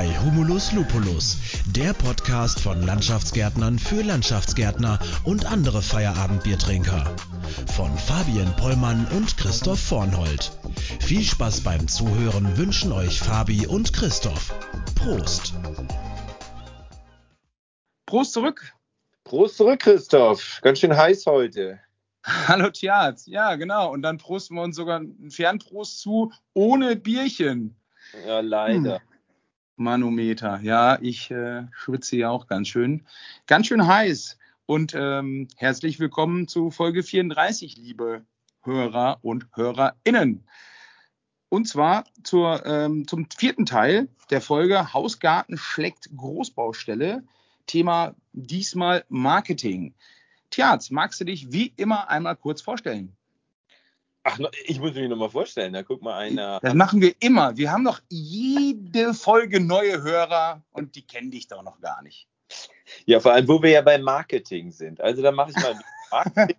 bei Humulus Lupulus, der Podcast von Landschaftsgärtnern für Landschaftsgärtner und andere Feierabendbiertrinker. Von Fabian Pollmann und Christoph Vornhold. Viel Spaß beim Zuhören wünschen euch Fabi und Christoph. Prost! Prost zurück! Prost zurück, Christoph. Ganz schön heiß heute. Hallo Tjaz, ja genau. Und dann prosten wir uns sogar einen Fernprost zu, ohne Bierchen. Ja, leider. Hm. Manometer, ja, ich äh, schwitze ja auch ganz schön. Ganz schön heiß. Und ähm, herzlich willkommen zu Folge 34, liebe Hörer und HörerInnen. Und zwar zur, ähm, zum vierten Teil der Folge Hausgarten schlägt Großbaustelle. Thema diesmal Marketing. Tjaz, magst du dich wie immer einmal kurz vorstellen? Ach, ich muss mich nochmal vorstellen. Da guck mal einer. Das machen wir immer. Wir haben doch jede Folge neue Hörer und die kennen dich doch noch gar nicht. Ja, vor allem, wo wir ja beim Marketing sind. Also, da mache ich mal Marketing.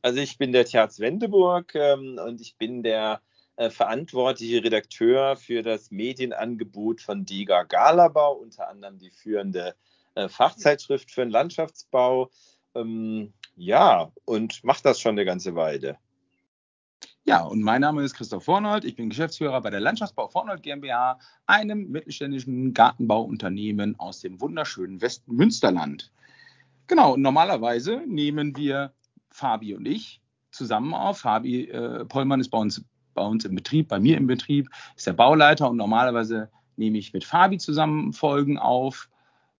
Also, ich bin der Tjaz Wendeburg ähm, und ich bin der äh, verantwortliche Redakteur für das Medienangebot von Diga Galabau, unter anderem die führende äh, Fachzeitschrift für den Landschaftsbau. Ähm, ja, und macht das schon eine ganze Weile. Ja, und mein Name ist Christoph Vornold. Ich bin Geschäftsführer bei der Landschaftsbau Vornold GmbH, einem mittelständischen Gartenbauunternehmen aus dem wunderschönen Westmünsterland. Genau, normalerweise nehmen wir Fabi und ich zusammen auf. Fabi äh, Pollmann ist bei uns, bei uns im Betrieb, bei mir im Betrieb, ist der Bauleiter und normalerweise nehme ich mit Fabi zusammen Folgen auf.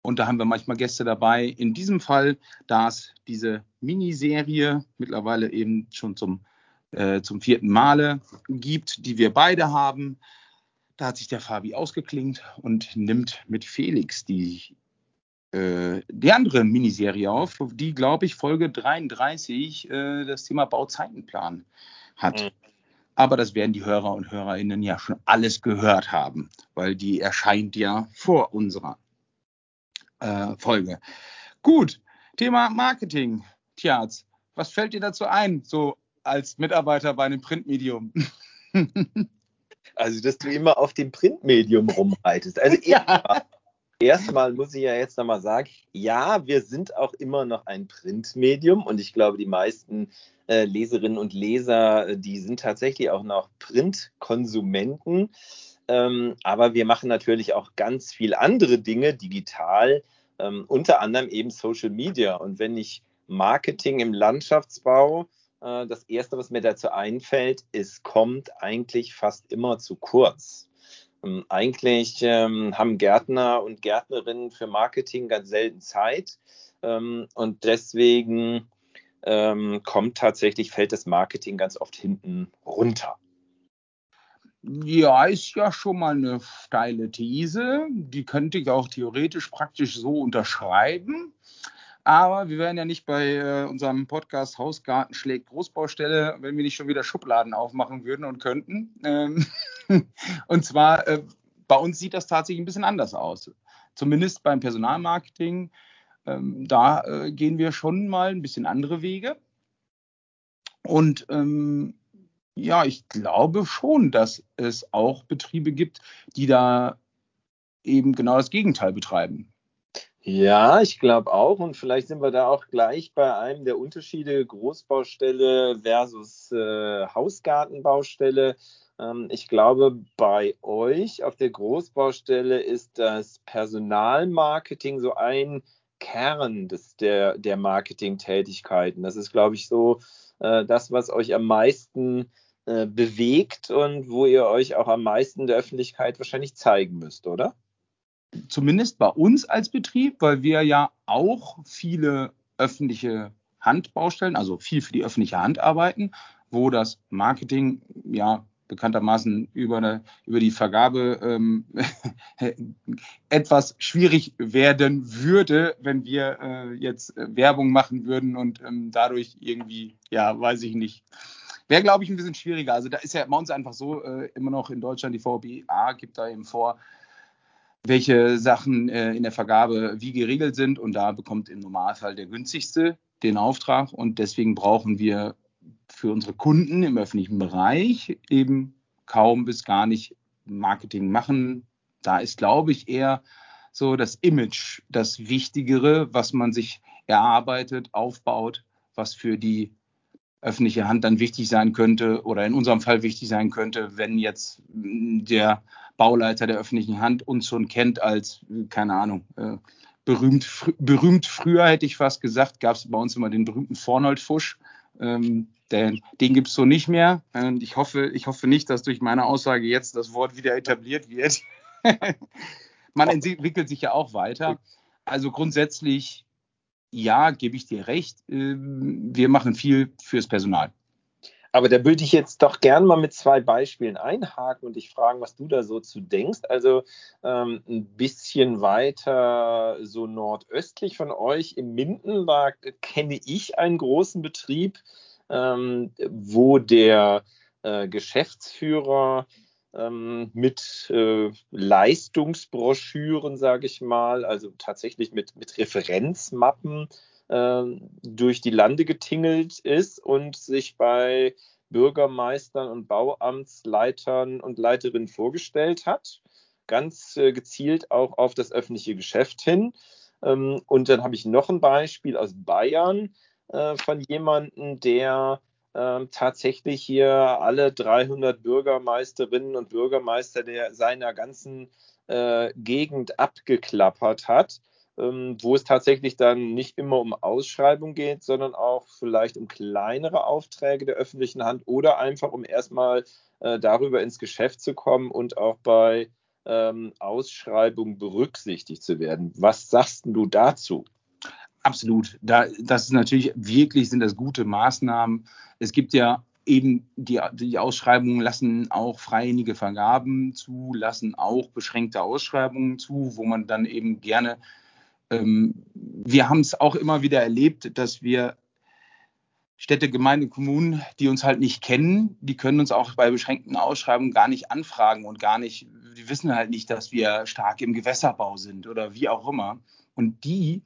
Und da haben wir manchmal Gäste dabei. In diesem Fall, da es diese Miniserie mittlerweile eben schon zum, äh, zum vierten Male gibt, die wir beide haben, da hat sich der Fabi ausgeklingt und nimmt mit Felix die, äh, die andere Miniserie auf, die, glaube ich, Folge 33 äh, das Thema Bauzeitenplan hat. Mhm. Aber das werden die Hörer und Hörerinnen ja schon alles gehört haben, weil die erscheint ja vor unserer äh, Folge. Gut, Thema Marketing. Tjaz, was fällt dir dazu ein, so als Mitarbeiter bei einem Printmedium? Also, dass du immer auf dem Printmedium rumreitest. Also, ja. erstmal muss ich ja jetzt nochmal sagen, ja, wir sind auch immer noch ein Printmedium und ich glaube, die meisten äh, Leserinnen und Leser, die sind tatsächlich auch noch Printkonsumenten. Ähm, aber wir machen natürlich auch ganz viel andere Dinge digital, ähm, unter anderem eben Social Media. Und wenn ich Marketing im Landschaftsbau, äh, das erste, was mir dazu einfällt, ist, kommt eigentlich fast immer zu kurz. Ähm, eigentlich ähm, haben Gärtner und Gärtnerinnen für Marketing ganz selten Zeit. Ähm, und deswegen kommt tatsächlich, fällt das Marketing ganz oft hinten runter. Ja, ist ja schon mal eine steile These. Die könnte ich auch theoretisch praktisch so unterschreiben. Aber wir wären ja nicht bei äh, unserem Podcast Hausgarten schlägt Großbaustelle, wenn wir nicht schon wieder Schubladen aufmachen würden und könnten. Ähm und zwar, äh, bei uns sieht das tatsächlich ein bisschen anders aus. Zumindest beim Personalmarketing. Ähm, da äh, gehen wir schon mal ein bisschen andere Wege. Und ähm, ja, ich glaube schon, dass es auch Betriebe gibt, die da eben genau das Gegenteil betreiben. Ja, ich glaube auch. Und vielleicht sind wir da auch gleich bei einem der Unterschiede Großbaustelle versus äh, Hausgartenbaustelle. Ähm, ich glaube, bei euch auf der Großbaustelle ist das Personalmarketing so ein Kern des, der, der Marketingtätigkeiten. Das ist, glaube ich, so äh, das, was euch am meisten äh, bewegt und wo ihr euch auch am meisten der Öffentlichkeit wahrscheinlich zeigen müsst, oder? Zumindest bei uns als Betrieb, weil wir ja auch viele öffentliche Handbaustellen, also viel für die öffentliche Hand arbeiten, wo das Marketing ja bekanntermaßen über, eine, über die Vergabe ähm, etwas schwierig werden würde, wenn wir äh, jetzt Werbung machen würden und ähm, dadurch irgendwie, ja, weiß ich nicht, Wäre, glaube ich, ein bisschen schwieriger. Also da ist ja bei uns einfach so, äh, immer noch in Deutschland, die VBA gibt da eben vor, welche Sachen äh, in der Vergabe wie geregelt sind. Und da bekommt im Normalfall der günstigste den Auftrag. Und deswegen brauchen wir für unsere Kunden im öffentlichen Bereich eben kaum bis gar nicht Marketing machen Da ist, glaube ich, eher so das Image das Wichtigere, was man sich erarbeitet, aufbaut, was für die öffentliche Hand dann wichtig sein könnte oder in unserem Fall wichtig sein könnte, wenn jetzt der Bauleiter der öffentlichen Hand uns schon kennt als, keine Ahnung, äh, berühmt, fr berühmt früher hätte ich fast gesagt, gab es bei uns immer den berühmten Vornold-Fusch. Ähm, den, den gibt es so nicht mehr. Und ich hoffe, ich hoffe nicht, dass durch meine Aussage jetzt das Wort wieder etabliert wird. Man entwickelt sich ja auch weiter. Also grundsätzlich ja, gebe ich dir recht. Ähm, wir machen viel fürs Personal. Aber da würde ich jetzt doch gern mal mit zwei Beispielen einhaken und dich fragen, was du da so zu denkst. Also ähm, ein bisschen weiter so nordöstlich von euch im Minden, da kenne ich einen großen Betrieb, ähm, wo der äh, Geschäftsführer ähm, mit äh, Leistungsbroschüren, sage ich mal, also tatsächlich mit, mit Referenzmappen durch die Lande getingelt ist und sich bei Bürgermeistern und Bauamtsleitern und Leiterinnen vorgestellt hat, ganz äh, gezielt auch auf das öffentliche Geschäft hin. Ähm, und dann habe ich noch ein Beispiel aus Bayern äh, von jemandem, der ähm, tatsächlich hier alle 300 Bürgermeisterinnen und Bürgermeister der, seiner ganzen äh, Gegend abgeklappert hat, ähm, wo es tatsächlich dann nicht immer um Ausschreibung geht, sondern auch vielleicht um kleinere Aufträge der öffentlichen Hand oder einfach um erstmal äh, darüber ins Geschäft zu kommen und auch bei ähm, Ausschreibungen berücksichtigt zu werden. Was sagst du dazu? Absolut. Da, das ist natürlich wirklich sind das gute Maßnahmen. Es gibt ja eben die, die Ausschreibungen lassen auch freiwillige Vergaben zu, lassen auch beschränkte Ausschreibungen zu, wo man dann eben gerne, ähm, wir haben es auch immer wieder erlebt, dass wir Städte, Gemeinden, Kommunen, die uns halt nicht kennen, die können uns auch bei beschränkten Ausschreibungen gar nicht anfragen und gar nicht, die wissen halt nicht, dass wir stark im Gewässerbau sind oder wie auch immer. Und die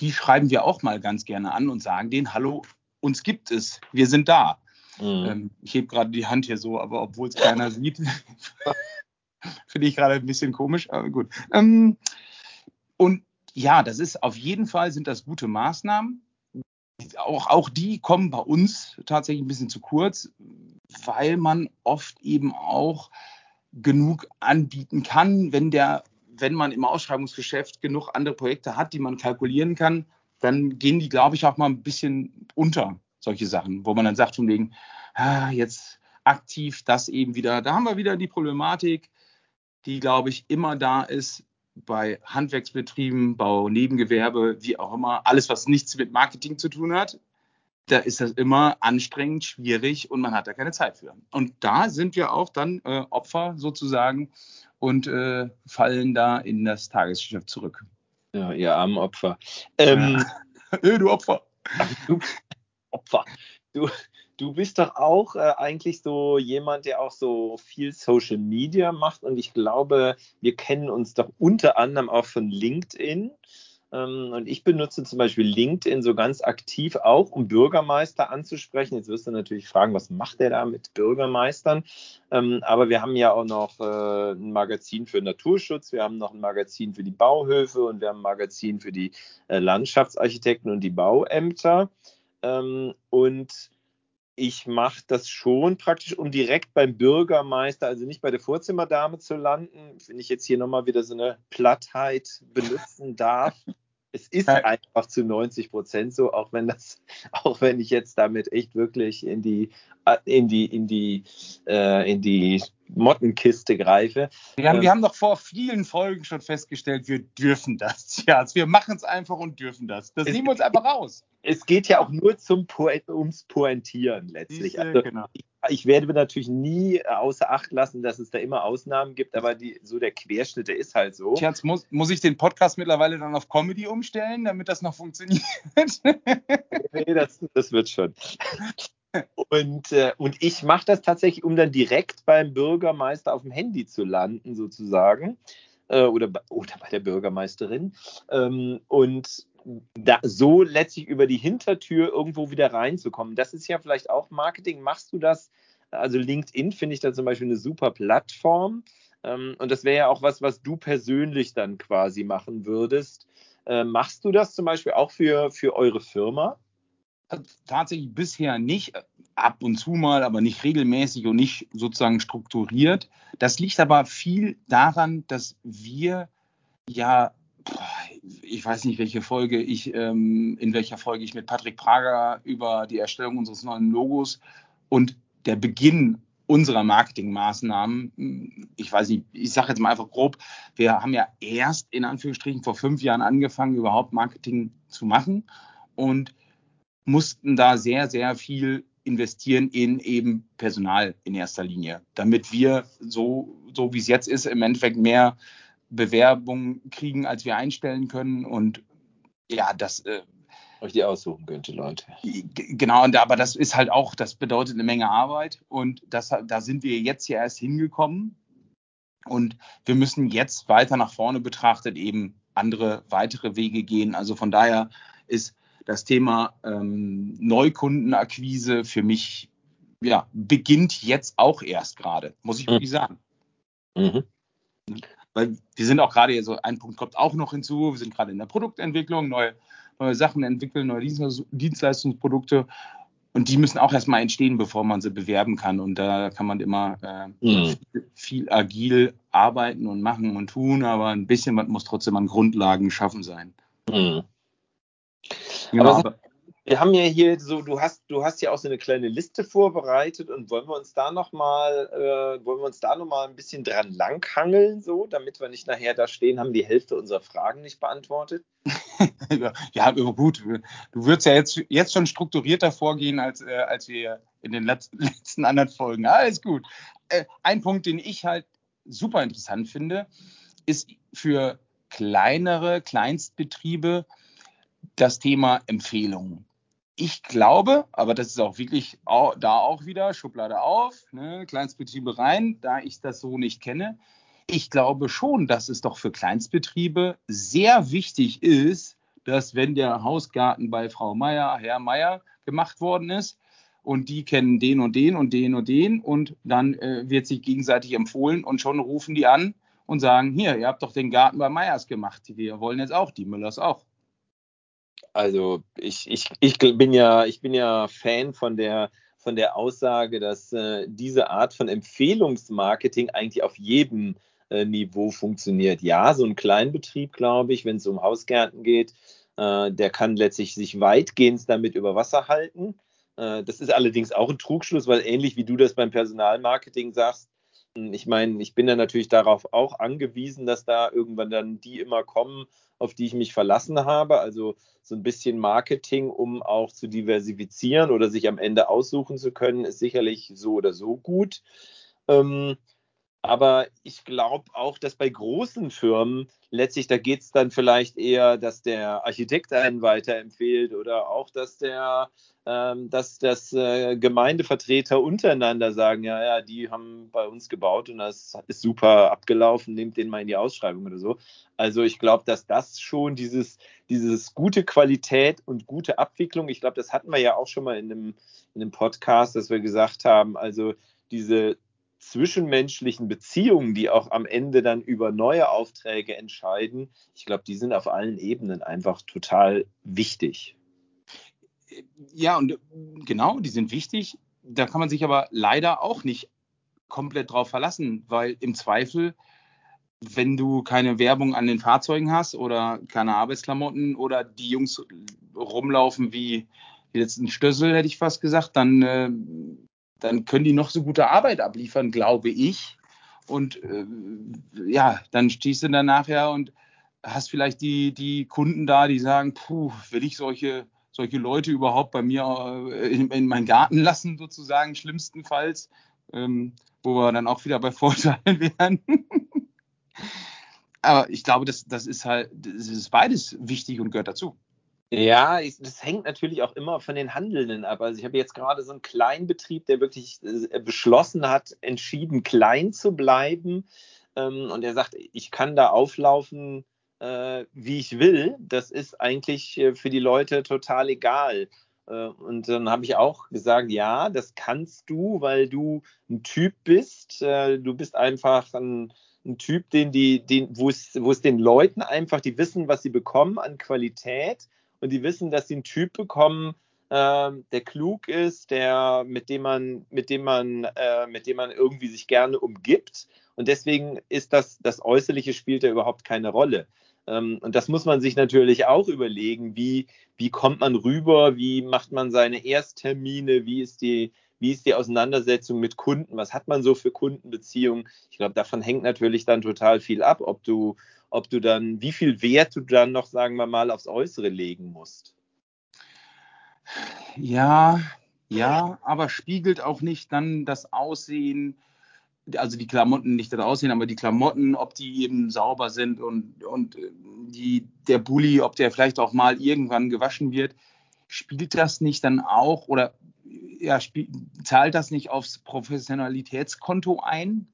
die schreiben wir auch mal ganz gerne an und sagen denen, hallo, uns gibt es, wir sind da. Mhm. Ähm, ich hebe gerade die Hand hier so, aber obwohl es keiner sieht, finde ich gerade ein bisschen komisch, aber gut. Ähm, und ja, das ist auf jeden Fall sind das gute Maßnahmen. Auch, auch die kommen bei uns tatsächlich ein bisschen zu kurz, weil man oft eben auch genug anbieten kann, wenn der wenn man im Ausschreibungsgeschäft genug andere Projekte hat, die man kalkulieren kann, dann gehen die, glaube ich, auch mal ein bisschen unter, solche Sachen, wo man dann sagt, von wegen, ah, jetzt aktiv das eben wieder. Da haben wir wieder die Problematik, die, glaube ich, immer da ist bei Handwerksbetrieben, Bau, Nebengewerbe, wie auch immer, alles, was nichts mit Marketing zu tun hat. Da ist das immer anstrengend, schwierig und man hat da keine Zeit für. Und da sind wir auch dann äh, Opfer sozusagen und äh, fallen da in das Tagesgeschäft zurück. Ja, ihr armen Opfer. Ähm, ja. du Opfer. Du, Opfer. Du, du bist doch auch äh, eigentlich so jemand, der auch so viel Social Media macht und ich glaube, wir kennen uns doch unter anderem auch von LinkedIn. Ähm, und ich benutze zum Beispiel LinkedIn so ganz aktiv auch, um Bürgermeister anzusprechen. Jetzt wirst du natürlich fragen, was macht der da mit Bürgermeistern? Ähm, aber wir haben ja auch noch äh, ein Magazin für Naturschutz, wir haben noch ein Magazin für die Bauhöfe und wir haben ein Magazin für die äh, Landschaftsarchitekten und die Bauämter. Ähm, und ich mache das schon praktisch, um direkt beim Bürgermeister, also nicht bei der Vorzimmerdame zu landen, wenn ich jetzt hier nochmal wieder so eine Plattheit benutzen darf. Es ist einfach zu 90 Prozent so, auch wenn das, auch wenn ich jetzt damit echt wirklich in die, in die, in die, äh, in die Mottenkiste greife. Wir haben, ähm, wir haben doch vor vielen Folgen schon festgestellt, wir dürfen das. Ja, also wir machen es einfach und dürfen das. Das nehmen wir uns einfach raus. Es geht ja auch nur zum ums Pointieren letztlich. Also, genau. ich, ich, werde natürlich nie äh, außer Acht lassen, dass es da immer Ausnahmen gibt, aber die, so der Querschnitt, der ist halt so. Jetzt muss, muss ich den Podcast mittlerweile dann auf Comedy umstellen, damit das noch funktioniert? nee, das, das wird schon. Und, äh, und ich mache das tatsächlich, um dann direkt beim Bürgermeister auf dem Handy zu landen, sozusagen. Äh, oder, oder bei der Bürgermeisterin. Ähm, und da, so letztlich über die Hintertür irgendwo wieder reinzukommen. Das ist ja vielleicht auch Marketing. Machst du das? Also LinkedIn finde ich da zum Beispiel eine super Plattform. Ähm, und das wäre ja auch was, was du persönlich dann quasi machen würdest. Äh, machst du das zum Beispiel auch für, für eure Firma? Tatsächlich bisher nicht, ab und zu mal, aber nicht regelmäßig und nicht sozusagen strukturiert. Das liegt aber viel daran, dass wir ja, ich weiß nicht, welche Folge ich, ähm, in welcher Folge ich mit Patrick Prager über die Erstellung unseres neuen Logos und der Beginn unserer Marketingmaßnahmen, ich weiß nicht, ich sage jetzt mal einfach grob, wir haben ja erst in Anführungsstrichen vor fünf Jahren angefangen, überhaupt Marketing zu machen und mussten da sehr, sehr viel investieren in eben Personal in erster Linie, damit wir so, so wie es jetzt ist, im Endeffekt mehr Bewerbungen kriegen, als wir einstellen können. Und ja, das. Äh, euch die aussuchen könnte, Leute. Genau, und, aber das ist halt auch, das bedeutet eine Menge Arbeit. Und das, da sind wir jetzt ja erst hingekommen. Und wir müssen jetzt weiter nach vorne betrachtet eben andere weitere Wege gehen. Also von daher ist das Thema ähm, Neukundenakquise für mich ja, beginnt jetzt auch erst gerade, muss ich wirklich sagen. Mhm. Weil wir sind auch gerade, so ein Punkt kommt auch noch hinzu, wir sind gerade in der Produktentwicklung, neue, neue Sachen entwickeln, neue Dienstleistungsprodukte und die müssen auch erstmal entstehen, bevor man sie bewerben kann. Und da kann man immer äh, mhm. viel, viel, agil arbeiten und machen und tun, aber ein bisschen muss trotzdem an Grundlagen schaffen sein. Mhm. Genau, aber, wir haben ja hier so, du hast, du hast ja auch so eine kleine Liste vorbereitet und wollen wir uns da nochmal, äh, wollen wir uns da nochmal ein bisschen dran langhangeln, so, damit wir nicht nachher da stehen, haben die Hälfte unserer Fragen nicht beantwortet? ja, gut. Du würdest ja jetzt, jetzt schon strukturierter vorgehen, als, äh, als wir in den letzten, letzten anderen Folgen. Alles gut. Äh, ein Punkt, den ich halt super interessant finde, ist für kleinere Kleinstbetriebe das Thema Empfehlungen ich glaube, aber das ist auch wirklich auch, da auch wieder Schublade auf, ne, Kleinstbetriebe rein, da ich das so nicht kenne. Ich glaube schon, dass es doch für Kleinstbetriebe sehr wichtig ist, dass wenn der Hausgarten bei Frau Meier, Herr Meier gemacht worden ist und die kennen den und den und den und den und dann äh, wird sich gegenseitig empfohlen und schon rufen die an und sagen, hier, ihr habt doch den Garten bei Meyers gemacht, wir wollen jetzt auch, die Müllers auch. Also ich, ich, ich bin ja, ich bin ja Fan von der, von der Aussage, dass äh, diese Art von Empfehlungsmarketing eigentlich auf jedem äh, Niveau funktioniert. Ja, so ein Kleinbetrieb, glaube ich, wenn es um Hausgärten geht, äh, der kann letztlich sich weitgehend damit über Wasser halten. Äh, das ist allerdings auch ein Trugschluss, weil ähnlich wie du das beim Personalmarketing sagst, ich meine, ich bin ja natürlich darauf auch angewiesen, dass da irgendwann dann die immer kommen, auf die ich mich verlassen habe. Also so ein bisschen Marketing, um auch zu diversifizieren oder sich am Ende aussuchen zu können, ist sicherlich so oder so gut. Ähm, aber ich glaube auch, dass bei großen Firmen letztlich, da geht es dann vielleicht eher, dass der Architekt einen weiterempfiehlt oder auch, dass der, ähm, dass das äh, Gemeindevertreter untereinander sagen, ja, ja, die haben bei uns gebaut und das ist super abgelaufen, nehmt den mal in die Ausschreibung oder so. Also ich glaube, dass das schon dieses, dieses gute Qualität und gute Abwicklung, ich glaube, das hatten wir ja auch schon mal in einem, in einem Podcast, dass wir gesagt haben, also diese zwischenmenschlichen Beziehungen, die auch am Ende dann über neue Aufträge entscheiden, ich glaube, die sind auf allen Ebenen einfach total wichtig. Ja, und genau, die sind wichtig. Da kann man sich aber leider auch nicht komplett drauf verlassen, weil im Zweifel, wenn du keine Werbung an den Fahrzeugen hast oder keine Arbeitsklamotten oder die Jungs rumlaufen wie, jetzt ein Stössel, hätte ich fast gesagt, dann äh, dann können die noch so gute Arbeit abliefern, glaube ich. Und äh, ja, dann stehst du dann nachher und hast vielleicht die, die Kunden da, die sagen, puh, will ich solche, solche Leute überhaupt bei mir äh, in, in meinen Garten lassen, sozusagen, schlimmstenfalls, ähm, wo wir dann auch wieder bei Vorteilen wären. Aber ich glaube, das, das ist halt, das ist beides wichtig und gehört dazu. Ja, ich, das hängt natürlich auch immer von den Handelnden ab. Also ich habe jetzt gerade so einen Kleinbetrieb, der wirklich äh, beschlossen hat, entschieden klein zu bleiben. Ähm, und er sagt, ich kann da auflaufen, äh, wie ich will. Das ist eigentlich äh, für die Leute total egal. Äh, und dann habe ich auch gesagt, ja, das kannst du, weil du ein Typ bist. Äh, du bist einfach ein ein Typ, den die, den, wo es, wo es den Leuten einfach, die wissen, was sie bekommen an Qualität und die wissen, dass sie einen Typ bekommen, äh, der klug ist, der, mit dem man, mit dem man, äh, mit dem man irgendwie sich gerne umgibt. Und deswegen ist das, das Äußerliche spielt ja überhaupt keine Rolle. Ähm, und das muss man sich natürlich auch überlegen, wie, wie kommt man rüber, wie macht man seine Ersttermine, wie ist die, wie ist die Auseinandersetzung mit Kunden, was hat man so für Kundenbeziehungen. Ich glaube, davon hängt natürlich dann total viel ab, ob du, ob du dann, wie viel Wert du dann noch, sagen wir mal, aufs Äußere legen musst. Ja, ja, aber spiegelt auch nicht dann das Aussehen also die Klamotten nicht das Aussehen, aber die Klamotten, ob die eben sauber sind und, und äh, die, der Bulli, ob der vielleicht auch mal irgendwann gewaschen wird, spielt das nicht dann auch oder ja, zahlt das nicht aufs Professionalitätskonto ein?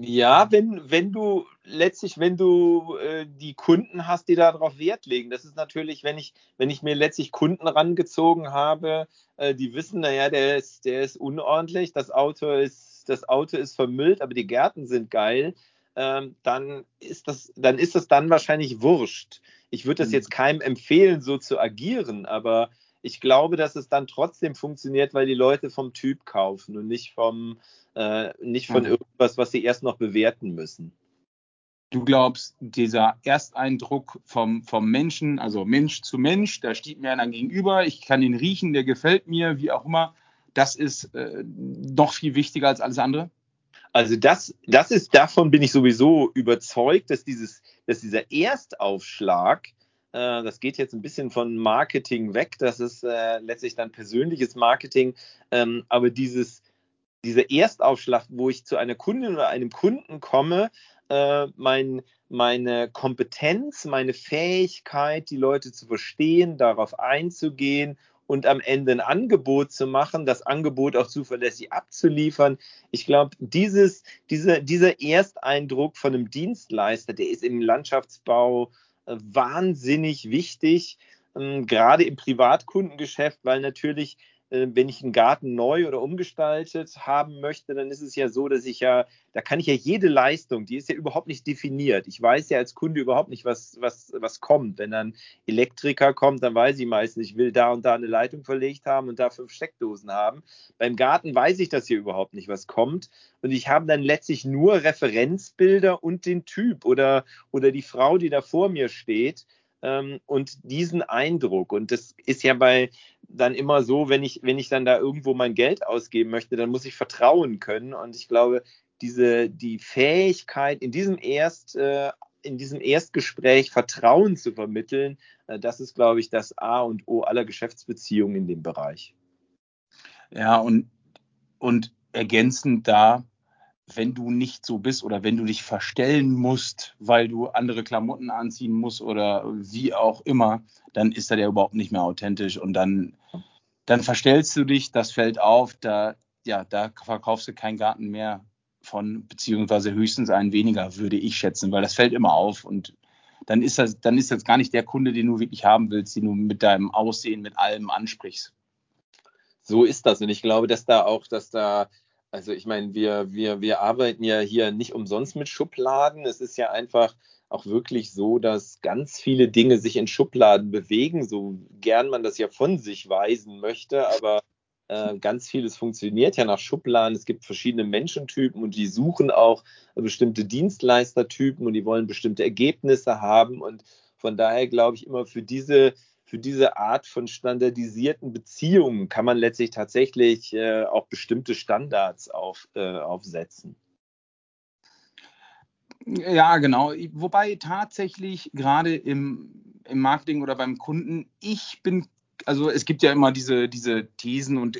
Ja, wenn, wenn du letztlich, wenn du äh, die Kunden hast, die darauf Wert legen. Das ist natürlich, wenn ich, wenn ich mir letztlich Kunden rangezogen habe, äh, die wissen, naja, der ist, der ist unordentlich, das Auto ist das Auto ist vermüllt, aber die Gärten sind geil, ähm, dann ist das, dann ist das dann wahrscheinlich wurscht. Ich würde das mhm. jetzt keinem empfehlen, so zu agieren, aber ich glaube, dass es dann trotzdem funktioniert, weil die Leute vom Typ kaufen und nicht vom, äh, nicht von irgendwas, was sie erst noch bewerten müssen. Du glaubst, dieser Ersteindruck vom, vom Menschen, also Mensch zu Mensch, da steht mir einer gegenüber, ich kann ihn riechen, der gefällt mir, wie auch immer, das ist äh, noch viel wichtiger als alles andere? Also das, das ist, davon bin ich sowieso überzeugt, dass dieses, dass dieser Erstaufschlag, das geht jetzt ein bisschen von Marketing weg, das ist äh, letztlich dann persönliches Marketing, ähm, aber dieses, dieser Erstaufschlag, wo ich zu einer Kundin oder einem Kunden komme, äh, mein, meine Kompetenz, meine Fähigkeit, die Leute zu verstehen, darauf einzugehen und am Ende ein Angebot zu machen, das Angebot auch zuverlässig abzuliefern. Ich glaube, dieses, diese, dieser Ersteindruck von einem Dienstleister, der ist im Landschaftsbau äh, wahnsinnig wichtig, ähm, gerade im Privatkundengeschäft, weil natürlich wenn ich einen Garten neu oder umgestaltet haben möchte, dann ist es ja so, dass ich ja, da kann ich ja jede Leistung, die ist ja überhaupt nicht definiert. Ich weiß ja als Kunde überhaupt nicht, was, was, was kommt. Wenn dann Elektriker kommt, dann weiß ich meistens, ich will da und da eine Leitung verlegt haben und da fünf Steckdosen haben. Beim Garten weiß ich das hier überhaupt nicht, was kommt. Und ich habe dann letztlich nur Referenzbilder und den Typ oder, oder die Frau, die da vor mir steht ähm, und diesen Eindruck. Und das ist ja bei dann immer so, wenn ich, wenn ich dann da irgendwo mein Geld ausgeben möchte, dann muss ich vertrauen können. Und ich glaube, diese, die Fähigkeit in diesem Erst, äh, in diesem Erstgespräch Vertrauen zu vermitteln, äh, das ist, glaube ich, das A und O aller Geschäftsbeziehungen in dem Bereich. Ja, und, und ergänzend da, wenn du nicht so bist oder wenn du dich verstellen musst, weil du andere Klamotten anziehen musst oder wie auch immer, dann ist das ja überhaupt nicht mehr authentisch und dann, dann verstellst du dich, das fällt auf, da, ja, da verkaufst du keinen Garten mehr von, beziehungsweise höchstens einen weniger, würde ich schätzen, weil das fällt immer auf und dann ist das, dann ist das gar nicht der Kunde, den du wirklich haben willst, den du mit deinem Aussehen, mit allem ansprichst. So ist das. Und ich glaube, dass da auch, dass da also ich meine, wir, wir, wir arbeiten ja hier nicht umsonst mit Schubladen. Es ist ja einfach auch wirklich so, dass ganz viele Dinge sich in Schubladen bewegen, so gern man das ja von sich weisen möchte, aber äh, ganz vieles funktioniert ja nach Schubladen. Es gibt verschiedene Menschentypen und die suchen auch bestimmte Dienstleistertypen und die wollen bestimmte Ergebnisse haben. Und von daher glaube ich immer für diese für diese Art von standardisierten Beziehungen kann man letztlich tatsächlich äh, auch bestimmte Standards auf, äh, aufsetzen. Ja, genau. Wobei tatsächlich gerade im, im Marketing oder beim Kunden, ich bin also es gibt ja immer diese, diese Thesen und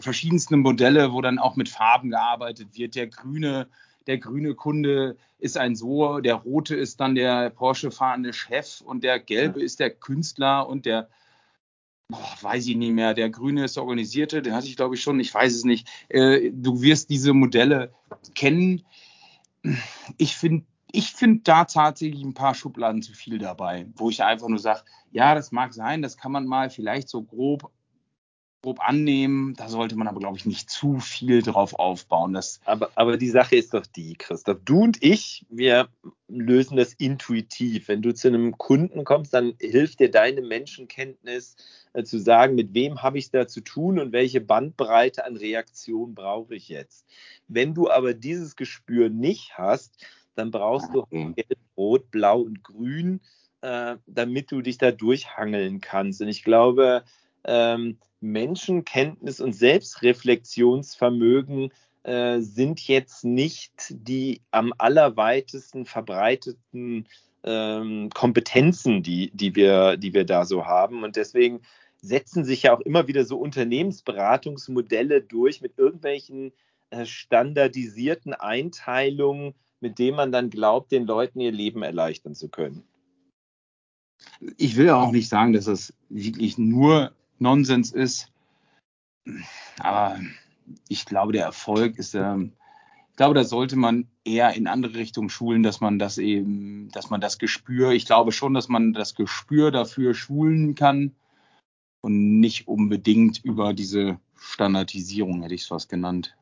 verschiedenste Modelle, wo dann auch mit Farben gearbeitet wird. Der grüne der grüne Kunde ist ein so, der rote ist dann der Porsche-fahrende Chef und der gelbe ja. ist der Künstler und der, boah, weiß ich nicht mehr, der grüne ist der Organisierte, den hatte ich glaube ich schon, ich weiß es nicht. Äh, du wirst diese Modelle kennen. Ich finde ich finde da tatsächlich ein paar Schubladen zu viel dabei, wo ich einfach nur sage, ja, das mag sein, das kann man mal vielleicht so grob grob annehmen. Da sollte man aber, glaube ich, nicht zu viel drauf aufbauen. Das aber, aber die Sache ist doch die, Christoph. Du und ich, wir lösen das intuitiv. Wenn du zu einem Kunden kommst, dann hilft dir deine Menschenkenntnis äh, zu sagen, mit wem habe ich es da zu tun und welche Bandbreite an Reaktion brauche ich jetzt. Wenn du aber dieses Gespür nicht hast, dann brauchst du Gelb, Rot, Blau und Grün, äh, damit du dich da durchhangeln kannst. Und ich glaube, ähm, Menschenkenntnis und Selbstreflexionsvermögen äh, sind jetzt nicht die am allerweitesten verbreiteten ähm, Kompetenzen, die, die, wir, die wir da so haben. Und deswegen setzen sich ja auch immer wieder so Unternehmensberatungsmodelle durch mit irgendwelchen äh, standardisierten Einteilungen, mit denen man dann glaubt, den Leuten ihr Leben erleichtern zu können. Ich will auch nicht sagen, dass das wirklich nur Nonsens ist. Aber ich glaube, der Erfolg ist, ähm, ich glaube, da sollte man eher in andere Richtungen schulen, dass man das eben, dass man das Gespür, ich glaube schon, dass man das Gespür dafür schulen kann und nicht unbedingt über diese Standardisierung, hätte ich es fast genannt.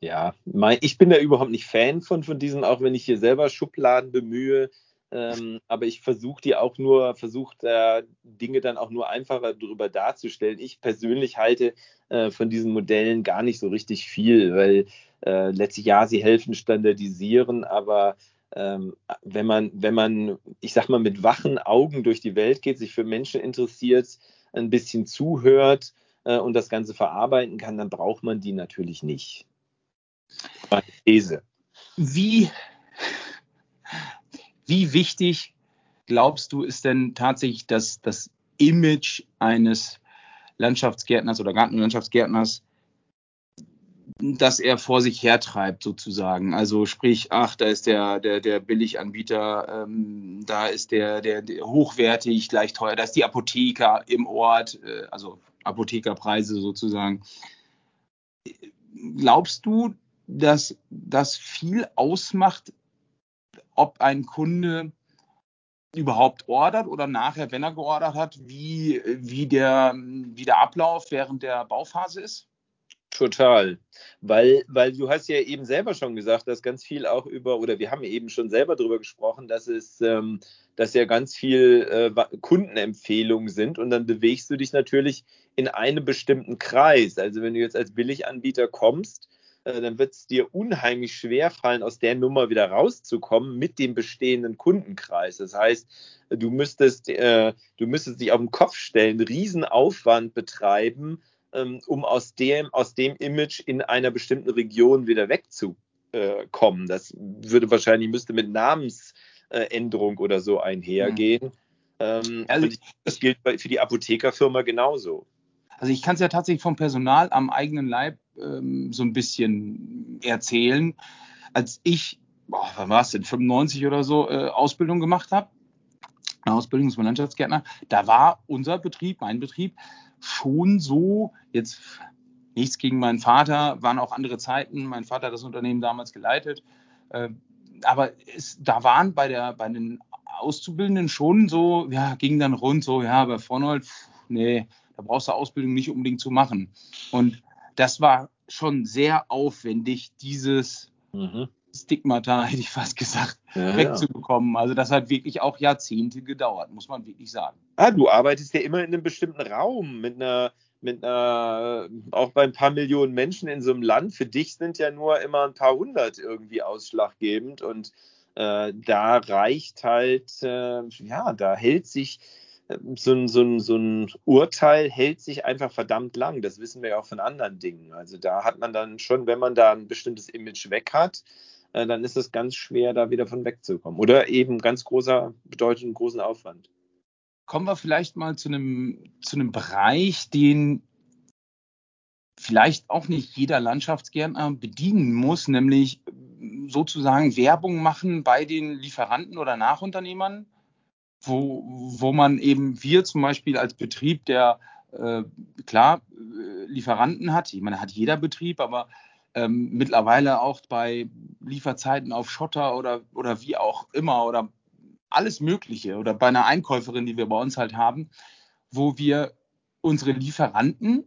Ja, mein, ich bin da überhaupt nicht Fan von, von diesem, auch wenn ich hier selber Schubladen bemühe. Ähm, aber ich versuche die auch nur, versuche äh, Dinge dann auch nur einfacher darüber darzustellen. Ich persönlich halte äh, von diesen Modellen gar nicht so richtig viel, weil äh, letztlich ja, sie helfen standardisieren, aber ähm, wenn man, wenn man, ich sag mal, mit wachen Augen durch die Welt geht, sich für Menschen interessiert, ein bisschen zuhört äh, und das Ganze verarbeiten kann, dann braucht man die natürlich nicht. Meine These. Wie wie wichtig glaubst du, ist denn tatsächlich das, das Image eines Landschaftsgärtners oder Gartenlandschaftsgärtners, dass er vor sich hertreibt sozusagen. Also sprich, ach, da ist der, der, der Billiganbieter, ähm, da ist der, der, der hochwertig, gleich teuer, da ist die Apotheker im Ort, äh, also Apothekerpreise sozusagen. Glaubst du, dass das viel ausmacht ob ein Kunde überhaupt ordert oder nachher, wenn er geordert hat, wie, wie, der, wie der Ablauf während der Bauphase ist? Total, weil, weil du hast ja eben selber schon gesagt, dass ganz viel auch über, oder wir haben eben schon selber darüber gesprochen, dass es, ähm, dass ja ganz viel äh, Kundenempfehlungen sind und dann bewegst du dich natürlich in einem bestimmten Kreis. Also wenn du jetzt als Billiganbieter kommst, äh, dann wird es dir unheimlich schwer fallen, aus der Nummer wieder rauszukommen mit dem bestehenden Kundenkreis. Das heißt, du müsstest, äh, du müsstest dich auf den Kopf stellen, Riesenaufwand betreiben, ähm, um aus dem, aus dem Image in einer bestimmten Region wieder wegzukommen. Das würde wahrscheinlich, müsste mit Namensänderung oder so einhergehen. Mhm. Ähm, also, das gilt für die Apothekerfirma genauso. Also ich kann es ja tatsächlich vom Personal am eigenen Leib ähm, so ein bisschen erzählen. Als ich, boah, wann war es denn, 95 oder so, äh, Ausbildung gemacht habe, Ausbildung zum Landschaftsgärtner, da war unser Betrieb, mein Betrieb, schon so, jetzt nichts gegen meinen Vater, waren auch andere Zeiten, mein Vater hat das Unternehmen damals geleitet, äh, aber es, da waren bei, der, bei den Auszubildenden schon so, ja, ging dann rund so, ja, bei Vornold, nee, da brauchst du Ausbildung nicht unbedingt zu machen. Und das war schon sehr aufwendig, dieses mhm. Stigmata, hätte ich fast gesagt, ja, wegzubekommen. Ja. Also das hat wirklich auch Jahrzehnte gedauert, muss man wirklich sagen. Ah, du arbeitest ja immer in einem bestimmten Raum mit einer, mit einer, auch bei ein paar Millionen Menschen in so einem Land. Für dich sind ja nur immer ein paar hundert irgendwie ausschlaggebend und äh, da reicht halt, äh, ja, da hält sich so ein, so, ein, so ein Urteil hält sich einfach verdammt lang. Das wissen wir ja auch von anderen Dingen. Also da hat man dann schon, wenn man da ein bestimmtes Image weg hat, äh, dann ist es ganz schwer, da wieder von wegzukommen. Oder eben ganz großer, bedeutend großen Aufwand. Kommen wir vielleicht mal zu einem, zu einem Bereich, den vielleicht auch nicht jeder Landschaftsgärtner bedienen muss, nämlich sozusagen Werbung machen bei den Lieferanten oder Nachunternehmern wo, wo man eben wir zum Beispiel als Betrieb, der äh, klar äh, Lieferanten hat, ich meine, hat jeder Betrieb, aber ähm, mittlerweile auch bei Lieferzeiten auf Schotter oder, oder wie auch immer oder alles Mögliche oder bei einer Einkäuferin, die wir bei uns halt haben, wo wir unsere Lieferanten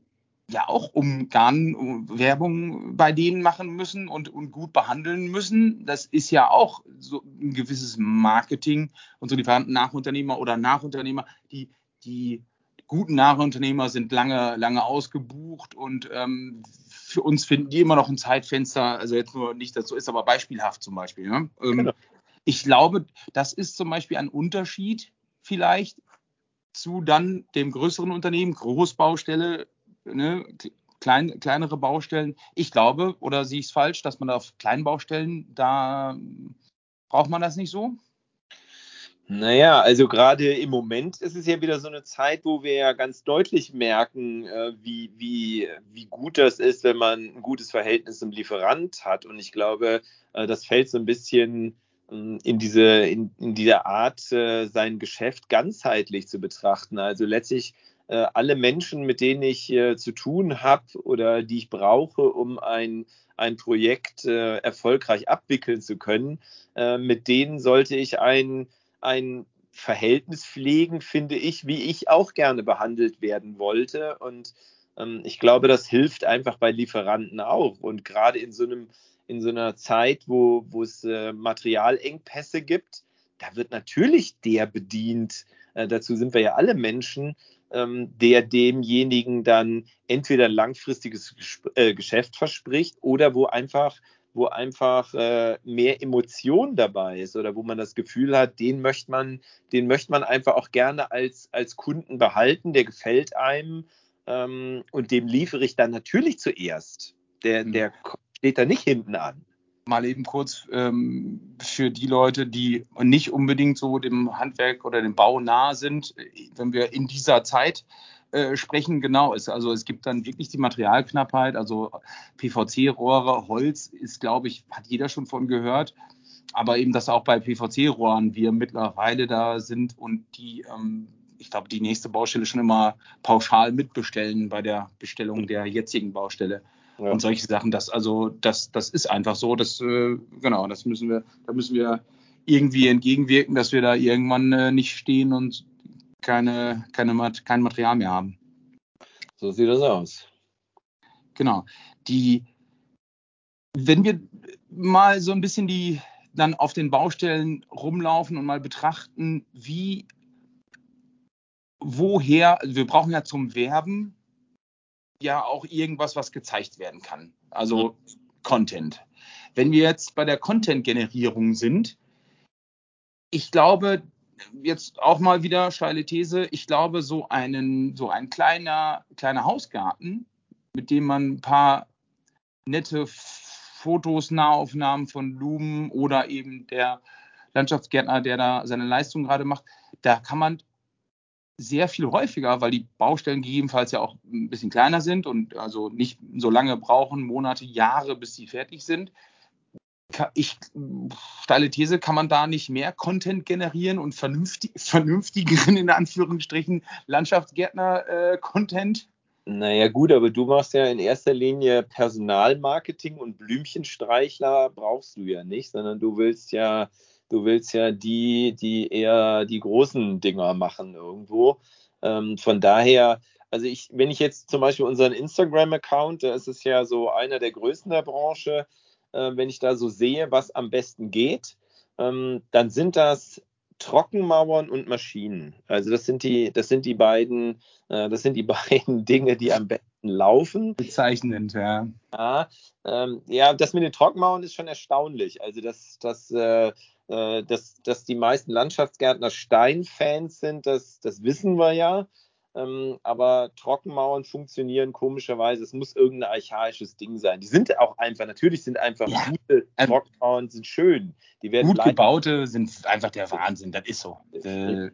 ja auch um Garnwerbung bei denen machen müssen und, und gut behandeln müssen. Das ist ja auch so ein gewisses Marketing. Unsere Lieferanten, Nachunternehmer oder Nachunternehmer, die, die guten Nachunternehmer sind lange, lange ausgebucht und ähm, für uns finden die immer noch ein Zeitfenster. Also jetzt nur nicht, dass so ist, aber beispielhaft zum Beispiel. Ne? Ähm, genau. Ich glaube, das ist zum Beispiel ein Unterschied vielleicht zu dann dem größeren Unternehmen, Großbaustelle, ne, klein, kleinere Baustellen. Ich glaube, oder sehe ich es falsch, dass man auf kleinen Baustellen, da braucht man das nicht so? Naja, also gerade im Moment ist es ja wieder so eine Zeit, wo wir ja ganz deutlich merken, äh, wie, wie, wie gut das ist, wenn man ein gutes Verhältnis zum Lieferant hat. Und ich glaube, äh, das fällt so ein bisschen ähm, in diese, in, in dieser Art, äh, sein Geschäft ganzheitlich zu betrachten. Also letztlich alle Menschen, mit denen ich äh, zu tun habe oder die ich brauche, um ein, ein Projekt äh, erfolgreich abwickeln zu können, äh, mit denen sollte ich ein, ein Verhältnis pflegen, finde ich, wie ich auch gerne behandelt werden wollte. Und ähm, ich glaube, das hilft einfach bei Lieferanten auch. Und gerade in so einem in so einer Zeit, wo, wo es äh, Materialengpässe gibt, da wird natürlich der bedient. Äh, dazu sind wir ja alle Menschen, ähm, der demjenigen dann entweder ein langfristiges äh, Geschäft verspricht oder wo einfach wo einfach äh, mehr Emotion dabei ist oder wo man das Gefühl hat, den möchte man, den möchte man einfach auch gerne als, als Kunden behalten, der gefällt einem ähm, und dem liefere ich dann natürlich zuerst. Der, mhm. der steht da nicht hinten an mal eben kurz ähm, für die Leute, die nicht unbedingt so dem Handwerk oder dem Bau nah sind, wenn wir in dieser Zeit äh, sprechen, genau ist. Also es gibt dann wirklich die Materialknappheit, also PVC-Rohre, Holz ist, glaube ich, hat jeder schon von gehört. Aber eben, dass auch bei PVC-Rohren wir mittlerweile da sind und die, ähm, ich glaube, die nächste Baustelle schon immer pauschal mitbestellen bei der Bestellung der jetzigen Baustelle ja. und solche Sachen. Das, also, das, das ist einfach so. Das, äh, genau, das müssen wir, da müssen wir irgendwie entgegenwirken, dass wir da irgendwann äh, nicht stehen und keine, keine, kein Material mehr haben. So sieht das aus. Genau. Die, wenn wir mal so ein bisschen die dann auf den Baustellen rumlaufen und mal betrachten, wie, woher, also wir brauchen ja zum Werben ja auch irgendwas, was gezeigt werden kann. Also mhm. Content. Wenn wir jetzt bei der Content-Generierung sind, ich glaube, jetzt auch mal wieder steile These, ich glaube, so einen, so ein kleiner, kleiner Hausgarten, mit dem man ein paar nette Fotos, Nahaufnahmen von Blumen oder eben der Landschaftsgärtner, der da seine Leistung gerade macht, da kann man sehr viel häufiger, weil die Baustellen gegebenenfalls ja auch ein bisschen kleiner sind und also nicht so lange brauchen, Monate, Jahre, bis sie fertig sind. Ich, steile These, kann man da nicht mehr Content generieren und vernünftig, vernünftigeren, in Anführungsstrichen, Landschaftsgärtner-Content? Äh, naja, gut, aber du machst ja in erster Linie Personalmarketing und Blümchenstreichler brauchst du ja nicht, sondern du willst ja Du willst ja die, die eher die großen Dinger machen irgendwo. Ähm, von daher, also ich, wenn ich jetzt zum Beispiel unseren Instagram-Account, da ist es ja so einer der größten der Branche, äh, wenn ich da so sehe, was am besten geht, ähm, dann sind das Trockenmauern und Maschinen. Also das sind die, das sind die beiden, äh, das sind die beiden Dinge, die am besten laufen. Bezeichnend, ja. Ja, ähm, ja, das mit den Trockenmauern ist schon erstaunlich. Also das, das äh, äh, dass, dass die meisten Landschaftsgärtner Steinfans sind, das, das wissen wir ja. Ähm, aber Trockenmauern funktionieren komischerweise. Es muss irgendein archaisches Ding sein. Die sind auch einfach, natürlich sind einfach ja. gute ähm, Trockenmauern sind schön. Die werden gut gebaute sind einfach der Wahnsinn. Das ist so. Äh,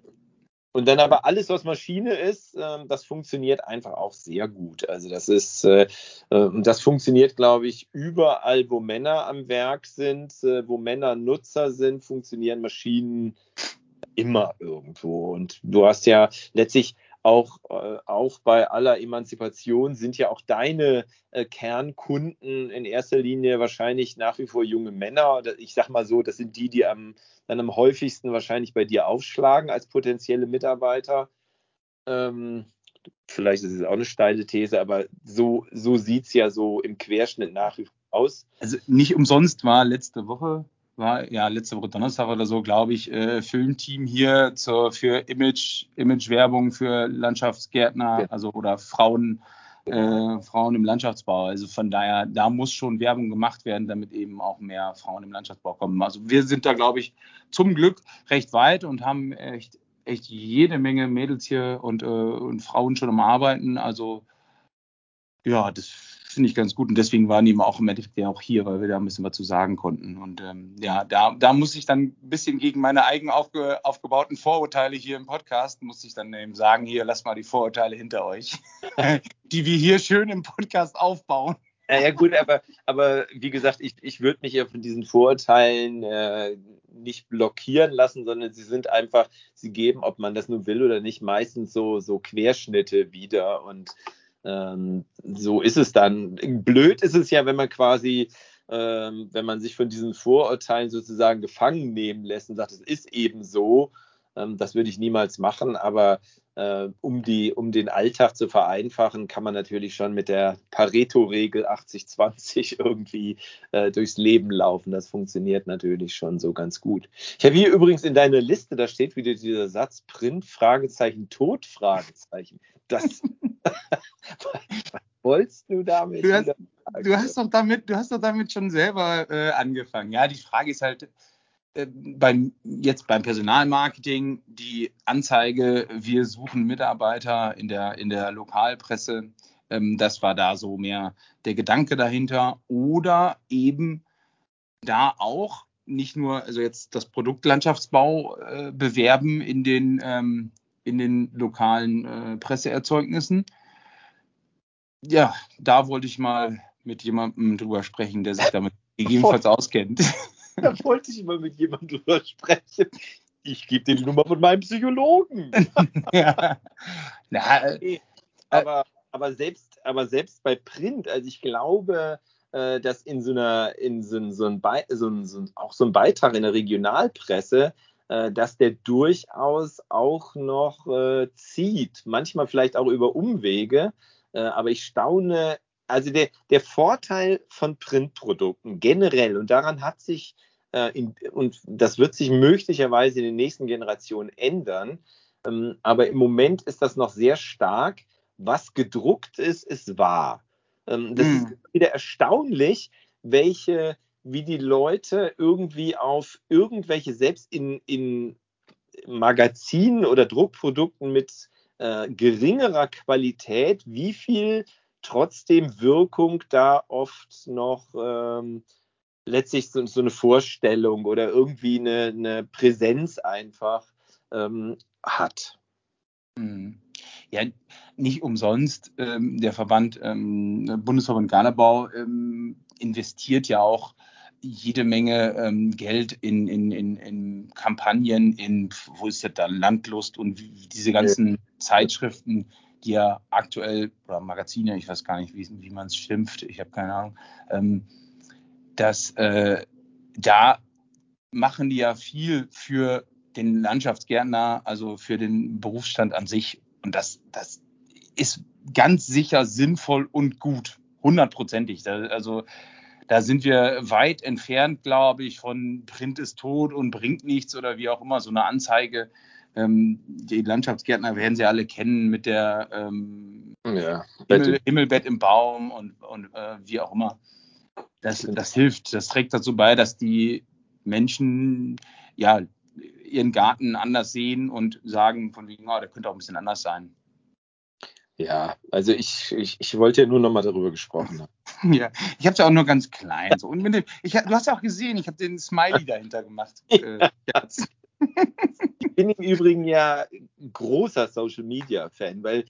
und dann aber alles, was Maschine ist, äh, das funktioniert einfach auch sehr gut. Also das ist, äh, äh, das funktioniert, glaube ich, überall, wo Männer am Werk sind, äh, wo Männer Nutzer sind, funktionieren Maschinen immer irgendwo. Und du hast ja letztlich auch, äh, auch bei aller Emanzipation sind ja auch deine äh, Kernkunden in erster Linie wahrscheinlich nach wie vor junge Männer. Ich sag mal so, das sind die, die am, dann am häufigsten wahrscheinlich bei dir aufschlagen als potenzielle Mitarbeiter. Ähm, Vielleicht ist es auch eine steile These, aber so, so sieht es ja so im Querschnitt nach wie vor aus. Also nicht umsonst war letzte Woche, war ja letzte Woche Donnerstag oder so, glaube ich, äh, Filmteam hier zur, für Image, Image-Werbung für Landschaftsgärtner, ja. also oder Frauen, äh, Frauen im Landschaftsbau. Also von daher, da muss schon Werbung gemacht werden, damit eben auch mehr Frauen im Landschaftsbau kommen. Also wir sind da, glaube ich, zum Glück recht weit und haben echt, echt jede Menge Mädels hier und, äh, und Frauen schon am Arbeiten. Also ja, das finde ich ganz gut. Und deswegen waren die auch im Endeffekt ja auch hier, weil wir da ein bisschen was zu sagen konnten. Und ähm, ja, da, da muss ich dann ein bisschen gegen meine eigen aufge, aufgebauten Vorurteile hier im Podcast, muss ich dann eben sagen, hier, lasst mal die Vorurteile hinter euch, die wir hier schön im Podcast aufbauen. Ja, ja gut, aber, aber wie gesagt, ich, ich würde mich ja von diesen Vorurteilen äh, nicht blockieren lassen, sondern sie sind einfach, sie geben, ob man das nun will oder nicht, meistens so, so Querschnitte wieder und ähm, so ist es dann. Blöd ist es ja, wenn man quasi, ähm, wenn man sich von diesen Vorurteilen sozusagen gefangen nehmen lässt und sagt, es ist eben so. Ähm, das würde ich niemals machen, aber äh, um, die, um den Alltag zu vereinfachen, kann man natürlich schon mit der Pareto-Regel 80-20 irgendwie äh, durchs Leben laufen. Das funktioniert natürlich schon so ganz gut. Ich habe hier übrigens in deiner Liste, da steht wieder dieser Satz Print, Fragezeichen, Tod, Fragezeichen. Das, was wolltest du damit? Du hast, du hast, doch damit, du hast doch damit schon selber äh, angefangen. Ja, die Frage ist halt, beim, jetzt beim Personalmarketing die Anzeige, wir suchen Mitarbeiter in der, in der Lokalpresse, ähm, das war da so mehr der Gedanke dahinter. Oder eben da auch nicht nur, also jetzt das Produktlandschaftsbau äh, bewerben in den, ähm, in den lokalen äh, Presseerzeugnissen. Ja, da wollte ich mal mit jemandem drüber sprechen, der sich damit gegebenenfalls auskennt. Da wollte ich mal mit jemandem drüber sprechen. Ich gebe dir die Nummer von meinem Psychologen. ja. Na, äh, aber, aber, selbst, aber selbst bei Print, also ich glaube, äh, dass in so einer, in so, so, ein, so, ein, so ein, auch so ein Beitrag in der Regionalpresse, äh, dass der durchaus auch noch äh, zieht. Manchmal vielleicht auch über Umwege. Äh, aber ich staune, also der, der Vorteil von Printprodukten generell, und daran hat sich äh, in, und das wird sich möglicherweise in den nächsten Generationen ändern. Ähm, aber im Moment ist das noch sehr stark. Was gedruckt ist, ist wahr. Ähm, das hm. ist wieder erstaunlich, welche, wie die Leute irgendwie auf irgendwelche, selbst in, in Magazinen oder Druckprodukten mit äh, geringerer Qualität, wie viel trotzdem Wirkung da oft noch ähm, letztlich so, so, eine Vorstellung oder irgendwie eine, eine Präsenz einfach ähm, hat. Mhm. Ja, nicht umsonst. Ähm, der Verband ähm, Bundesverband Garnerbau ähm, investiert ja auch jede Menge ähm, Geld in, in, in, in, Kampagnen, in, wo ist das da, Landlust und wie, diese ganzen ja. Zeitschriften, die ja aktuell, oder Magazine, ich weiß gar nicht, wie, wie man es schimpft, ich habe keine Ahnung, ähm, dass äh, da machen die ja viel für den Landschaftsgärtner, also für den Berufsstand an sich. Und das, das ist ganz sicher sinnvoll und gut, hundertprozentig. Also da sind wir weit entfernt, glaube ich, von Print ist tot und bringt nichts oder wie auch immer, so eine Anzeige. Ähm, die Landschaftsgärtner werden sie alle kennen mit der ähm, ja, Himmel, Himmelbett im Baum und, und äh, wie auch immer. Das, das hilft, das trägt dazu bei, dass die Menschen ja ihren Garten anders sehen und sagen, von wegen, oh, der könnte auch ein bisschen anders sein. Ja, also ich, ich, ich wollte ja nur noch mal darüber gesprochen haben. Ja, ich habe es ja auch nur ganz klein. So. Und dem, ich, du hast ja auch gesehen, ich habe den Smiley dahinter gemacht. Äh, ich bin im Übrigen ja großer Social Media Fan, weil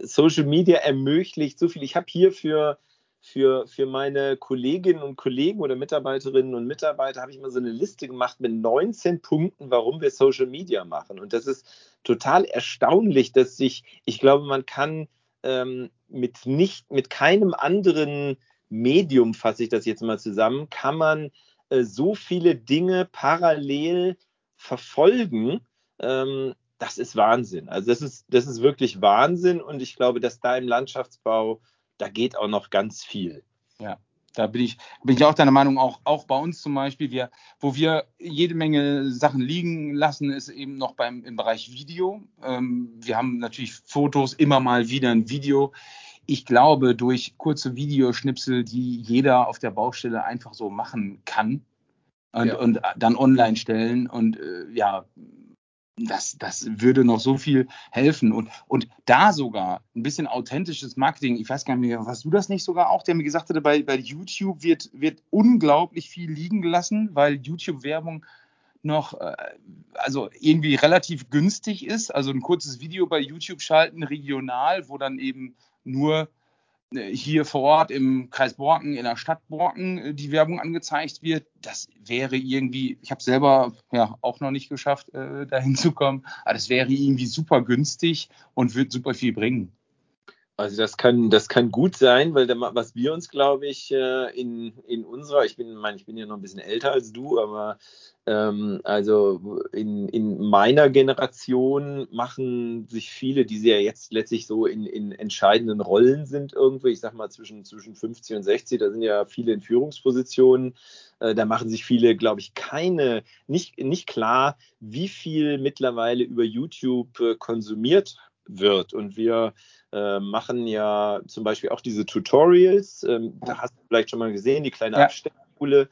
Social Media ermöglicht so viel. Ich habe hier für für, für meine Kolleginnen und Kollegen oder Mitarbeiterinnen und Mitarbeiter habe ich mal so eine Liste gemacht mit 19 Punkten, warum wir Social Media machen. Und das ist total erstaunlich, dass sich, ich glaube, man kann ähm, mit nicht, mit keinem anderen Medium, fasse ich das jetzt mal zusammen, kann man äh, so viele Dinge parallel verfolgen. Ähm, das ist Wahnsinn. Also das ist, das ist wirklich Wahnsinn und ich glaube, dass da im Landschaftsbau, da geht auch noch ganz viel. Ja. Da bin ich, bin ich auch deiner Meinung, auch, auch bei uns zum Beispiel, wir, wo wir jede Menge Sachen liegen lassen, ist eben noch beim, im Bereich Video. Ähm, wir haben natürlich Fotos, immer mal wieder ein Video. Ich glaube, durch kurze Videoschnipsel, die jeder auf der Baustelle einfach so machen kann und, ja. und dann online stellen und äh, ja, das, das würde noch so viel helfen. Und, und da sogar ein bisschen authentisches Marketing, ich weiß gar nicht mehr, hast du das nicht sogar auch, der mir gesagt hatte, bei, bei YouTube wird, wird unglaublich viel liegen gelassen, weil YouTube-Werbung noch, äh, also irgendwie relativ günstig ist. Also ein kurzes Video bei YouTube schalten, regional, wo dann eben nur äh, hier vor Ort im Kreis Borken, in der Stadt Borken, äh, die Werbung angezeigt wird, das wäre irgendwie, ich habe selber ja auch noch nicht geschafft, äh, dahin zu aber das wäre irgendwie super günstig und würde super viel bringen. Also das kann, das kann gut sein, weil was wir uns, glaube ich, äh, in, in unserer, ich bin, mein, ich bin ja noch ein bisschen älter als du, aber ähm, also in, in meiner Generation machen sich viele, die sie ja jetzt letztlich so in, in entscheidenden Rollen sind, irgendwo, ich sag mal zwischen, zwischen 50 und 60, da sind ja viele in Führungspositionen, äh, da machen sich viele, glaube ich, keine, nicht, nicht klar, wie viel mittlerweile über YouTube äh, konsumiert wird. Und wir äh, machen ja zum Beispiel auch diese Tutorials. Ähm, da hast du vielleicht schon mal gesehen, die kleine ja. Abstellschule,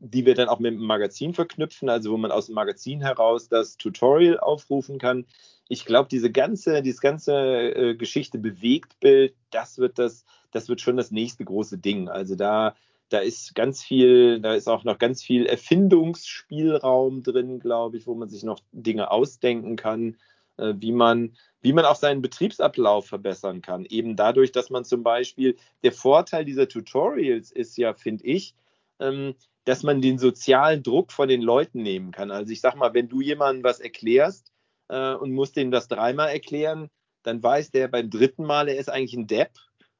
die wir dann auch mit dem Magazin verknüpfen, also wo man aus dem Magazin heraus das Tutorial aufrufen kann. Ich glaube, diese ganze, diese ganze äh, Geschichte Bewegtbild, das wird das, das wird schon das nächste große Ding. Also da da ist ganz viel, da ist auch noch ganz viel Erfindungsspielraum drin, glaube ich, wo man sich noch Dinge ausdenken kann, äh, wie man wie man auch seinen Betriebsablauf verbessern kann. Eben dadurch, dass man zum Beispiel, der Vorteil dieser Tutorials ist ja, finde ich, ähm, dass man den sozialen Druck von den Leuten nehmen kann. Also ich sage mal, wenn du jemandem was erklärst äh, und musst dem das dreimal erklären, dann weiß der beim dritten Mal, er ist eigentlich ein Depp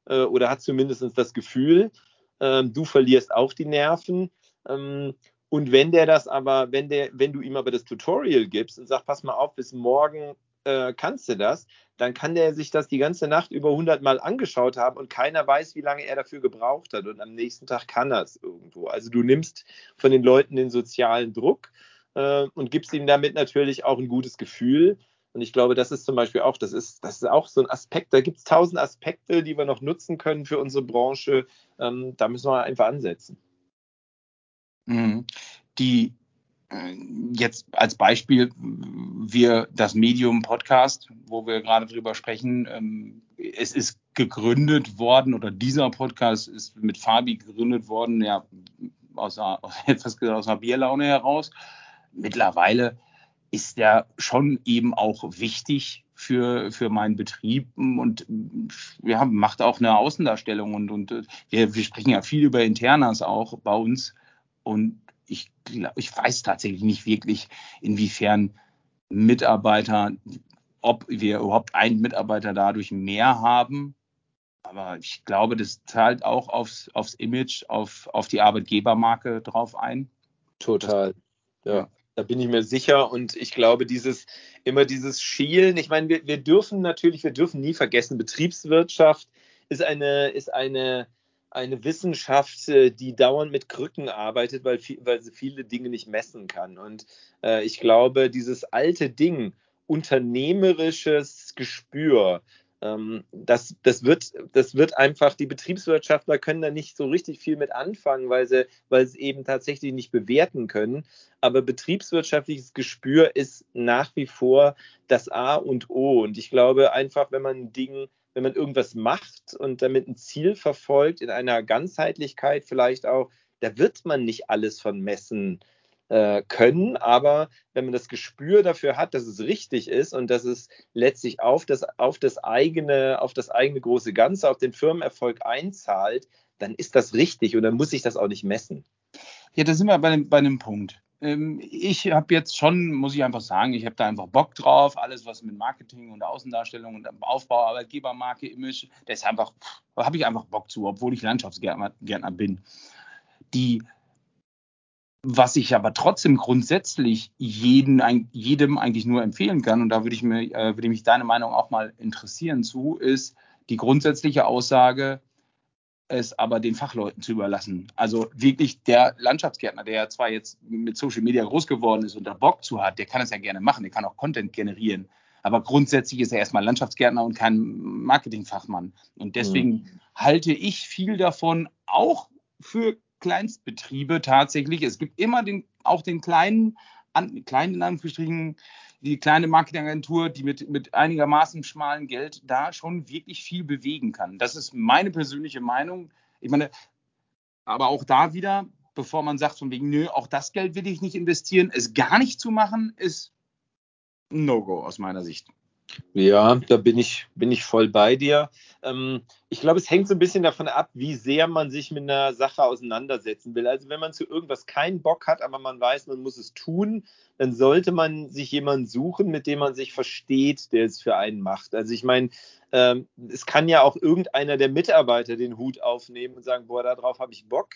äh, oder hat zumindest das Gefühl, äh, du verlierst auch die Nerven. Ähm, und wenn der das aber, wenn der, wenn du ihm aber das Tutorial gibst und sagst, pass mal auf, bis morgen äh, kannst du das, dann kann der sich das die ganze Nacht über 100 Mal angeschaut haben und keiner weiß, wie lange er dafür gebraucht hat. Und am nächsten Tag kann er es irgendwo. Also du nimmst von den Leuten den sozialen Druck äh, und gibst ihm damit natürlich auch ein gutes Gefühl. Und ich glaube, das ist zum Beispiel auch, das ist, das ist auch so ein Aspekt, da gibt es tausend Aspekte, die wir noch nutzen können für unsere Branche. Ähm, da müssen wir einfach ansetzen. Mhm. Die jetzt als Beispiel wir das Medium Podcast, wo wir gerade drüber sprechen. Ähm, es ist gegründet worden oder dieser Podcast ist mit Fabi gegründet worden, ja, aus einer, etwas gesagt, aus einer Bierlaune heraus. Mittlerweile ist der schon eben auch wichtig für, für meinen Betrieb und ja, macht auch eine Außendarstellung und, und wir, wir sprechen ja viel über Internas auch bei uns und ich, ich weiß tatsächlich nicht wirklich, inwiefern Mitarbeiter, ob wir überhaupt einen Mitarbeiter dadurch mehr haben. Aber ich glaube, das zahlt auch aufs, aufs Image, auf, auf die Arbeitgebermarke drauf ein. Total. Ja. Da bin ich mir sicher und ich glaube, dieses immer dieses Schielen, ich meine, wir, wir dürfen natürlich, wir dürfen nie vergessen, Betriebswirtschaft ist eine, ist eine eine Wissenschaft, äh, die dauernd mit Krücken arbeitet, weil, weil sie viele Dinge nicht messen kann. Und äh, ich glaube, dieses alte Ding, unternehmerisches Gespür, ähm, das, das, wird, das wird einfach, die Betriebswirtschaftler können da nicht so richtig viel mit anfangen, weil sie, weil sie eben tatsächlich nicht bewerten können. Aber betriebswirtschaftliches Gespür ist nach wie vor das A und O. Und ich glaube einfach, wenn man ein Ding wenn man irgendwas macht und damit ein Ziel verfolgt, in einer Ganzheitlichkeit vielleicht auch, da wird man nicht alles von messen äh, können, aber wenn man das Gespür dafür hat, dass es richtig ist und dass es letztlich auf das, auf das eigene, auf das eigene große Ganze, auf den Firmenerfolg einzahlt, dann ist das richtig und dann muss ich das auch nicht messen. Ja, da sind wir bei bei einem Punkt. Ähm, ich habe jetzt schon, muss ich einfach sagen, ich habe da einfach Bock drauf. Alles, was mit Marketing und Außendarstellung und Aufbau, Arbeitgebermarke, Image, da ist einfach, habe ich einfach Bock zu, obwohl ich Landschaftsgärtner bin. Die was ich aber trotzdem grundsätzlich jeden, jedem eigentlich nur empfehlen kann, und da würde ich, mir, äh, würde mich deine Meinung auch mal interessieren zu, ist die grundsätzliche Aussage, es aber den Fachleuten zu überlassen. Also wirklich der Landschaftsgärtner, der ja zwar jetzt mit Social Media groß geworden ist und da Bock zu hat, der kann es ja gerne machen, der kann auch Content generieren. Aber grundsätzlich ist er erstmal Landschaftsgärtner und kein Marketingfachmann. Und deswegen mhm. halte ich viel davon, auch für Kleinstbetriebe tatsächlich. Es gibt immer den, auch den kleinen, an, kleinen in Anführungsstrichen, die kleine Marketingagentur, die mit, mit einigermaßen schmalem Geld da schon wirklich viel bewegen kann. Das ist meine persönliche Meinung. Ich meine, aber auch da wieder, bevor man sagt von wegen, nö, auch das Geld will ich nicht investieren, es gar nicht zu machen, ist ein No-Go aus meiner Sicht. Ja, da bin ich, bin ich voll bei dir. Ähm, ich glaube, es hängt so ein bisschen davon ab, wie sehr man sich mit einer Sache auseinandersetzen will. Also wenn man zu irgendwas keinen Bock hat, aber man weiß, man muss es tun, dann sollte man sich jemanden suchen, mit dem man sich versteht, der es für einen macht. Also ich meine, ähm, es kann ja auch irgendeiner der Mitarbeiter den Hut aufnehmen und sagen, boah, darauf habe ich Bock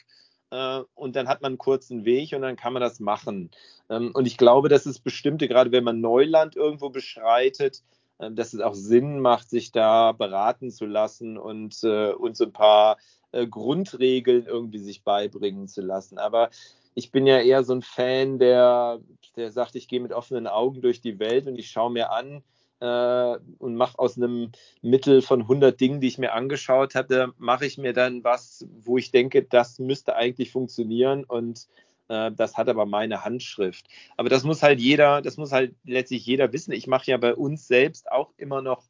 äh, und dann hat man einen kurzen Weg und dann kann man das machen. Ähm, und ich glaube, dass es bestimmte, gerade wenn man Neuland irgendwo beschreitet, dass es auch Sinn macht, sich da beraten zu lassen und, äh, und so ein paar äh, Grundregeln irgendwie sich beibringen zu lassen. Aber ich bin ja eher so ein Fan, der, der sagt, ich gehe mit offenen Augen durch die Welt und ich schaue mir an äh, und mache aus einem Mittel von 100 Dingen, die ich mir angeschaut hatte, mache ich mir dann was, wo ich denke, das müsste eigentlich funktionieren und äh, das hat aber meine Handschrift. Aber das muss halt jeder, das muss halt letztlich jeder wissen. Ich mache ja bei uns selbst auch immer noch,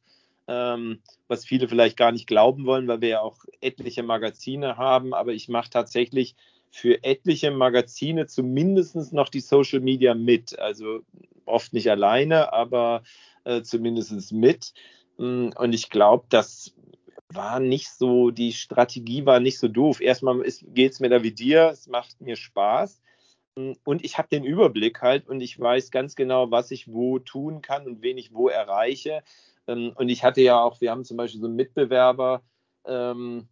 ähm, was viele vielleicht gar nicht glauben wollen, weil wir ja auch etliche Magazine haben, aber ich mache tatsächlich für etliche Magazine zumindest noch die Social Media mit. Also oft nicht alleine, aber äh, zumindest mit. Mm, und ich glaube, das war nicht so, die Strategie war nicht so doof. Erstmal geht es mir da wie dir, es macht mir Spaß. Und ich habe den Überblick halt und ich weiß ganz genau, was ich wo tun kann und wen ich wo erreiche. Ähm, und ich hatte ja auch, wir haben zum Beispiel so einen Mitbewerber ähm,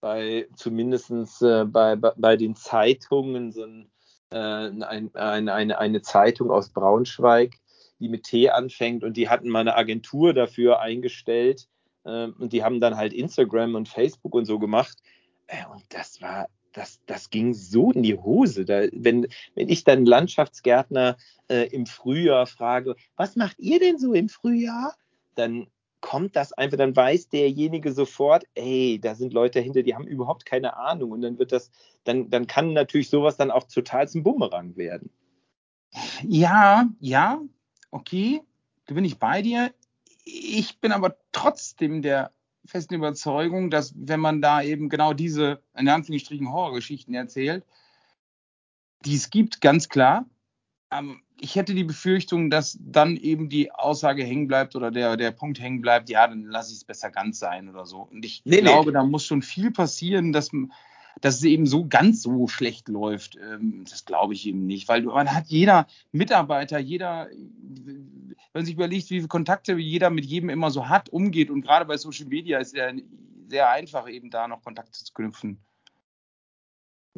bei zumindest äh, bei, bei den Zeitungen, so ein, äh, ein, eine, eine, eine Zeitung aus Braunschweig, die mit T anfängt und die hatten mal eine Agentur dafür eingestellt äh, und die haben dann halt Instagram und Facebook und so gemacht. Äh, und das war das, das ging so in die Hose. Da, wenn, wenn ich dann Landschaftsgärtner äh, im Frühjahr frage, was macht ihr denn so im Frühjahr? Dann kommt das einfach, dann weiß derjenige sofort, ey, da sind Leute dahinter, die haben überhaupt keine Ahnung. Und dann wird das, dann, dann kann natürlich sowas dann auch total zum Bumerang werden. Ja, ja, okay, da bin ich bei dir. Ich bin aber trotzdem der festen Überzeugung, dass wenn man da eben genau diese, in Anführungsstrichen, Horrorgeschichten erzählt, die es gibt, ganz klar. Ähm, ich hätte die Befürchtung, dass dann eben die Aussage hängen bleibt oder der, der Punkt hängen bleibt, ja, dann lasse ich es besser ganz sein oder so. Und ich nee, glaube, nee. da muss schon viel passieren, dass, dass es eben so ganz so schlecht läuft. Ähm, das glaube ich eben nicht, weil man hat jeder Mitarbeiter, jeder wenn man sich überlegt, wie viele Kontakte jeder mit jedem immer so hat, umgeht und gerade bei Social Media ist ja sehr einfach, eben da noch Kontakte zu knüpfen.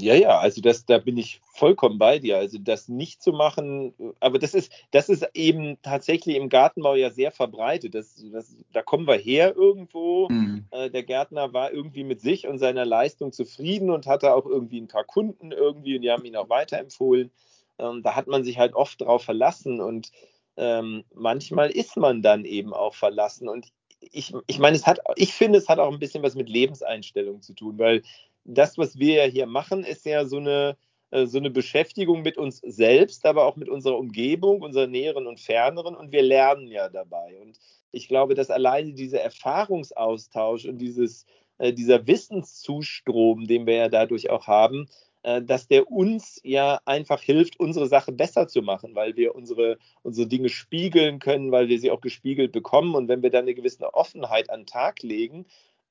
Ja, ja, also das, da bin ich vollkommen bei dir. Also das nicht zu machen, aber das ist, das ist eben tatsächlich im Gartenbau ja sehr verbreitet. Das, das, da kommen wir her irgendwo. Mhm. Äh, der Gärtner war irgendwie mit sich und seiner Leistung zufrieden und hatte auch irgendwie ein paar Kunden irgendwie und die haben ihn auch weiterempfohlen. Ähm, da hat man sich halt oft drauf verlassen und ähm, manchmal ist man dann eben auch verlassen. Und ich, ich meine, es hat, ich finde, es hat auch ein bisschen was mit Lebenseinstellung zu tun, weil das, was wir ja hier machen, ist ja so eine, äh, so eine Beschäftigung mit uns selbst, aber auch mit unserer Umgebung, unserer näheren und ferneren. Und wir lernen ja dabei. Und ich glaube, dass alleine dieser Erfahrungsaustausch und dieses, äh, dieser Wissenszustrom, den wir ja dadurch auch haben, äh, dass der uns ja einfach hilft, unsere Sache besser zu machen, weil wir unsere, unsere Dinge spiegeln können, weil wir sie auch gespiegelt bekommen. Und wenn wir dann eine gewisse Offenheit an den Tag legen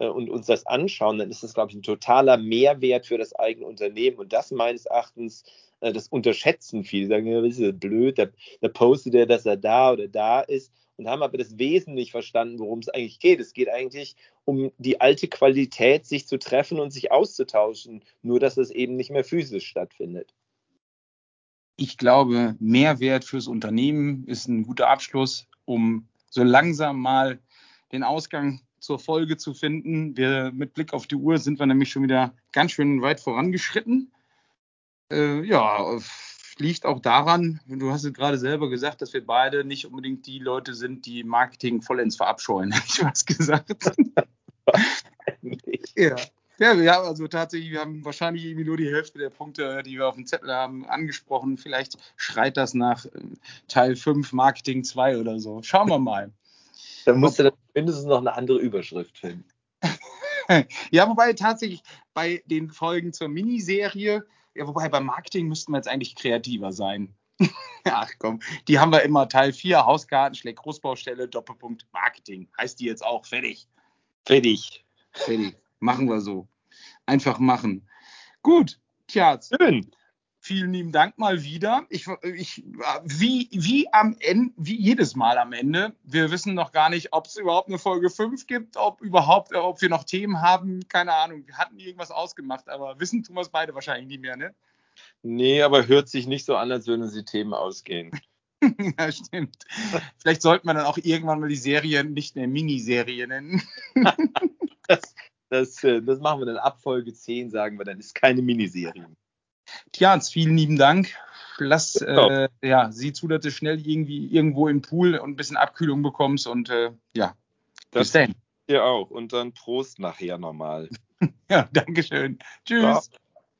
und uns das anschauen, dann ist das, glaube ich, ein totaler Mehrwert für das eigene Unternehmen. Und das meines Erachtens, äh, das unterschätzen viele. Sagen, ja, das ist blöd, da, da postet er, dass er da oder da ist und haben aber das Wesen nicht verstanden, worum es eigentlich geht. Es geht eigentlich um die alte Qualität, sich zu treffen und sich auszutauschen, nur dass es eben nicht mehr physisch stattfindet. ich glaube, Mehrwert fürs Unternehmen ist ein guter Abschluss, um so langsam mal den Ausgang zur Folge zu finden. Wir mit Blick auf die Uhr sind wir nämlich schon wieder ganz schön weit vorangeschritten. Äh, ja, liegt auch daran, du hast es gerade selber gesagt, dass wir beide nicht unbedingt die Leute sind, die Marketing vollends verabscheuen. Hätte ich was gesagt? ja. Ja, ja, also tatsächlich, wir haben wahrscheinlich irgendwie nur die Hälfte der Punkte, die wir auf dem Zettel haben, angesprochen. Vielleicht schreit das nach äh, Teil 5 Marketing 2 oder so. Schauen wir mal. Dann musst du dann mindestens noch eine andere Überschrift finden. ja, wobei tatsächlich bei den Folgen zur Miniserie, ja, wobei beim Marketing müssten wir jetzt eigentlich kreativer sein. Ach komm, die haben wir immer Teil 4, Hausgarten, schlägt Großbaustelle, Doppelpunkt, Marketing. Heißt die jetzt auch fertig? Fertig. Fertig. Machen wir so. Einfach machen. Gut, tja. Schön. Vielen lieben Dank mal wieder. Ich, ich, wie, wie am Ende, wie jedes Mal am Ende. Wir wissen noch gar nicht, ob es überhaupt eine Folge 5 gibt, ob überhaupt, ob wir noch Themen haben. Keine Ahnung. Wir hatten irgendwas ausgemacht, aber wissen tun wir es beide wahrscheinlich nicht mehr, ne? Nee, aber hört sich nicht so an, als würden sie Themen ausgehen. ja, stimmt. Vielleicht sollten wir dann auch irgendwann mal die Serie nicht mehr Miniserie nennen. das, das, äh, das machen wir dann ab Folge 10, sagen wir dann, ist keine Miniserie. Tja, vielen lieben Dank. Lass äh, ja, sieh zu, dass du schnell irgendwie irgendwo im Pool und ein bisschen Abkühlung bekommst und äh, ja. Das bis dann. Dir auch. Und dann Prost nachher nochmal. ja, Dankeschön. Tschüss. Ja.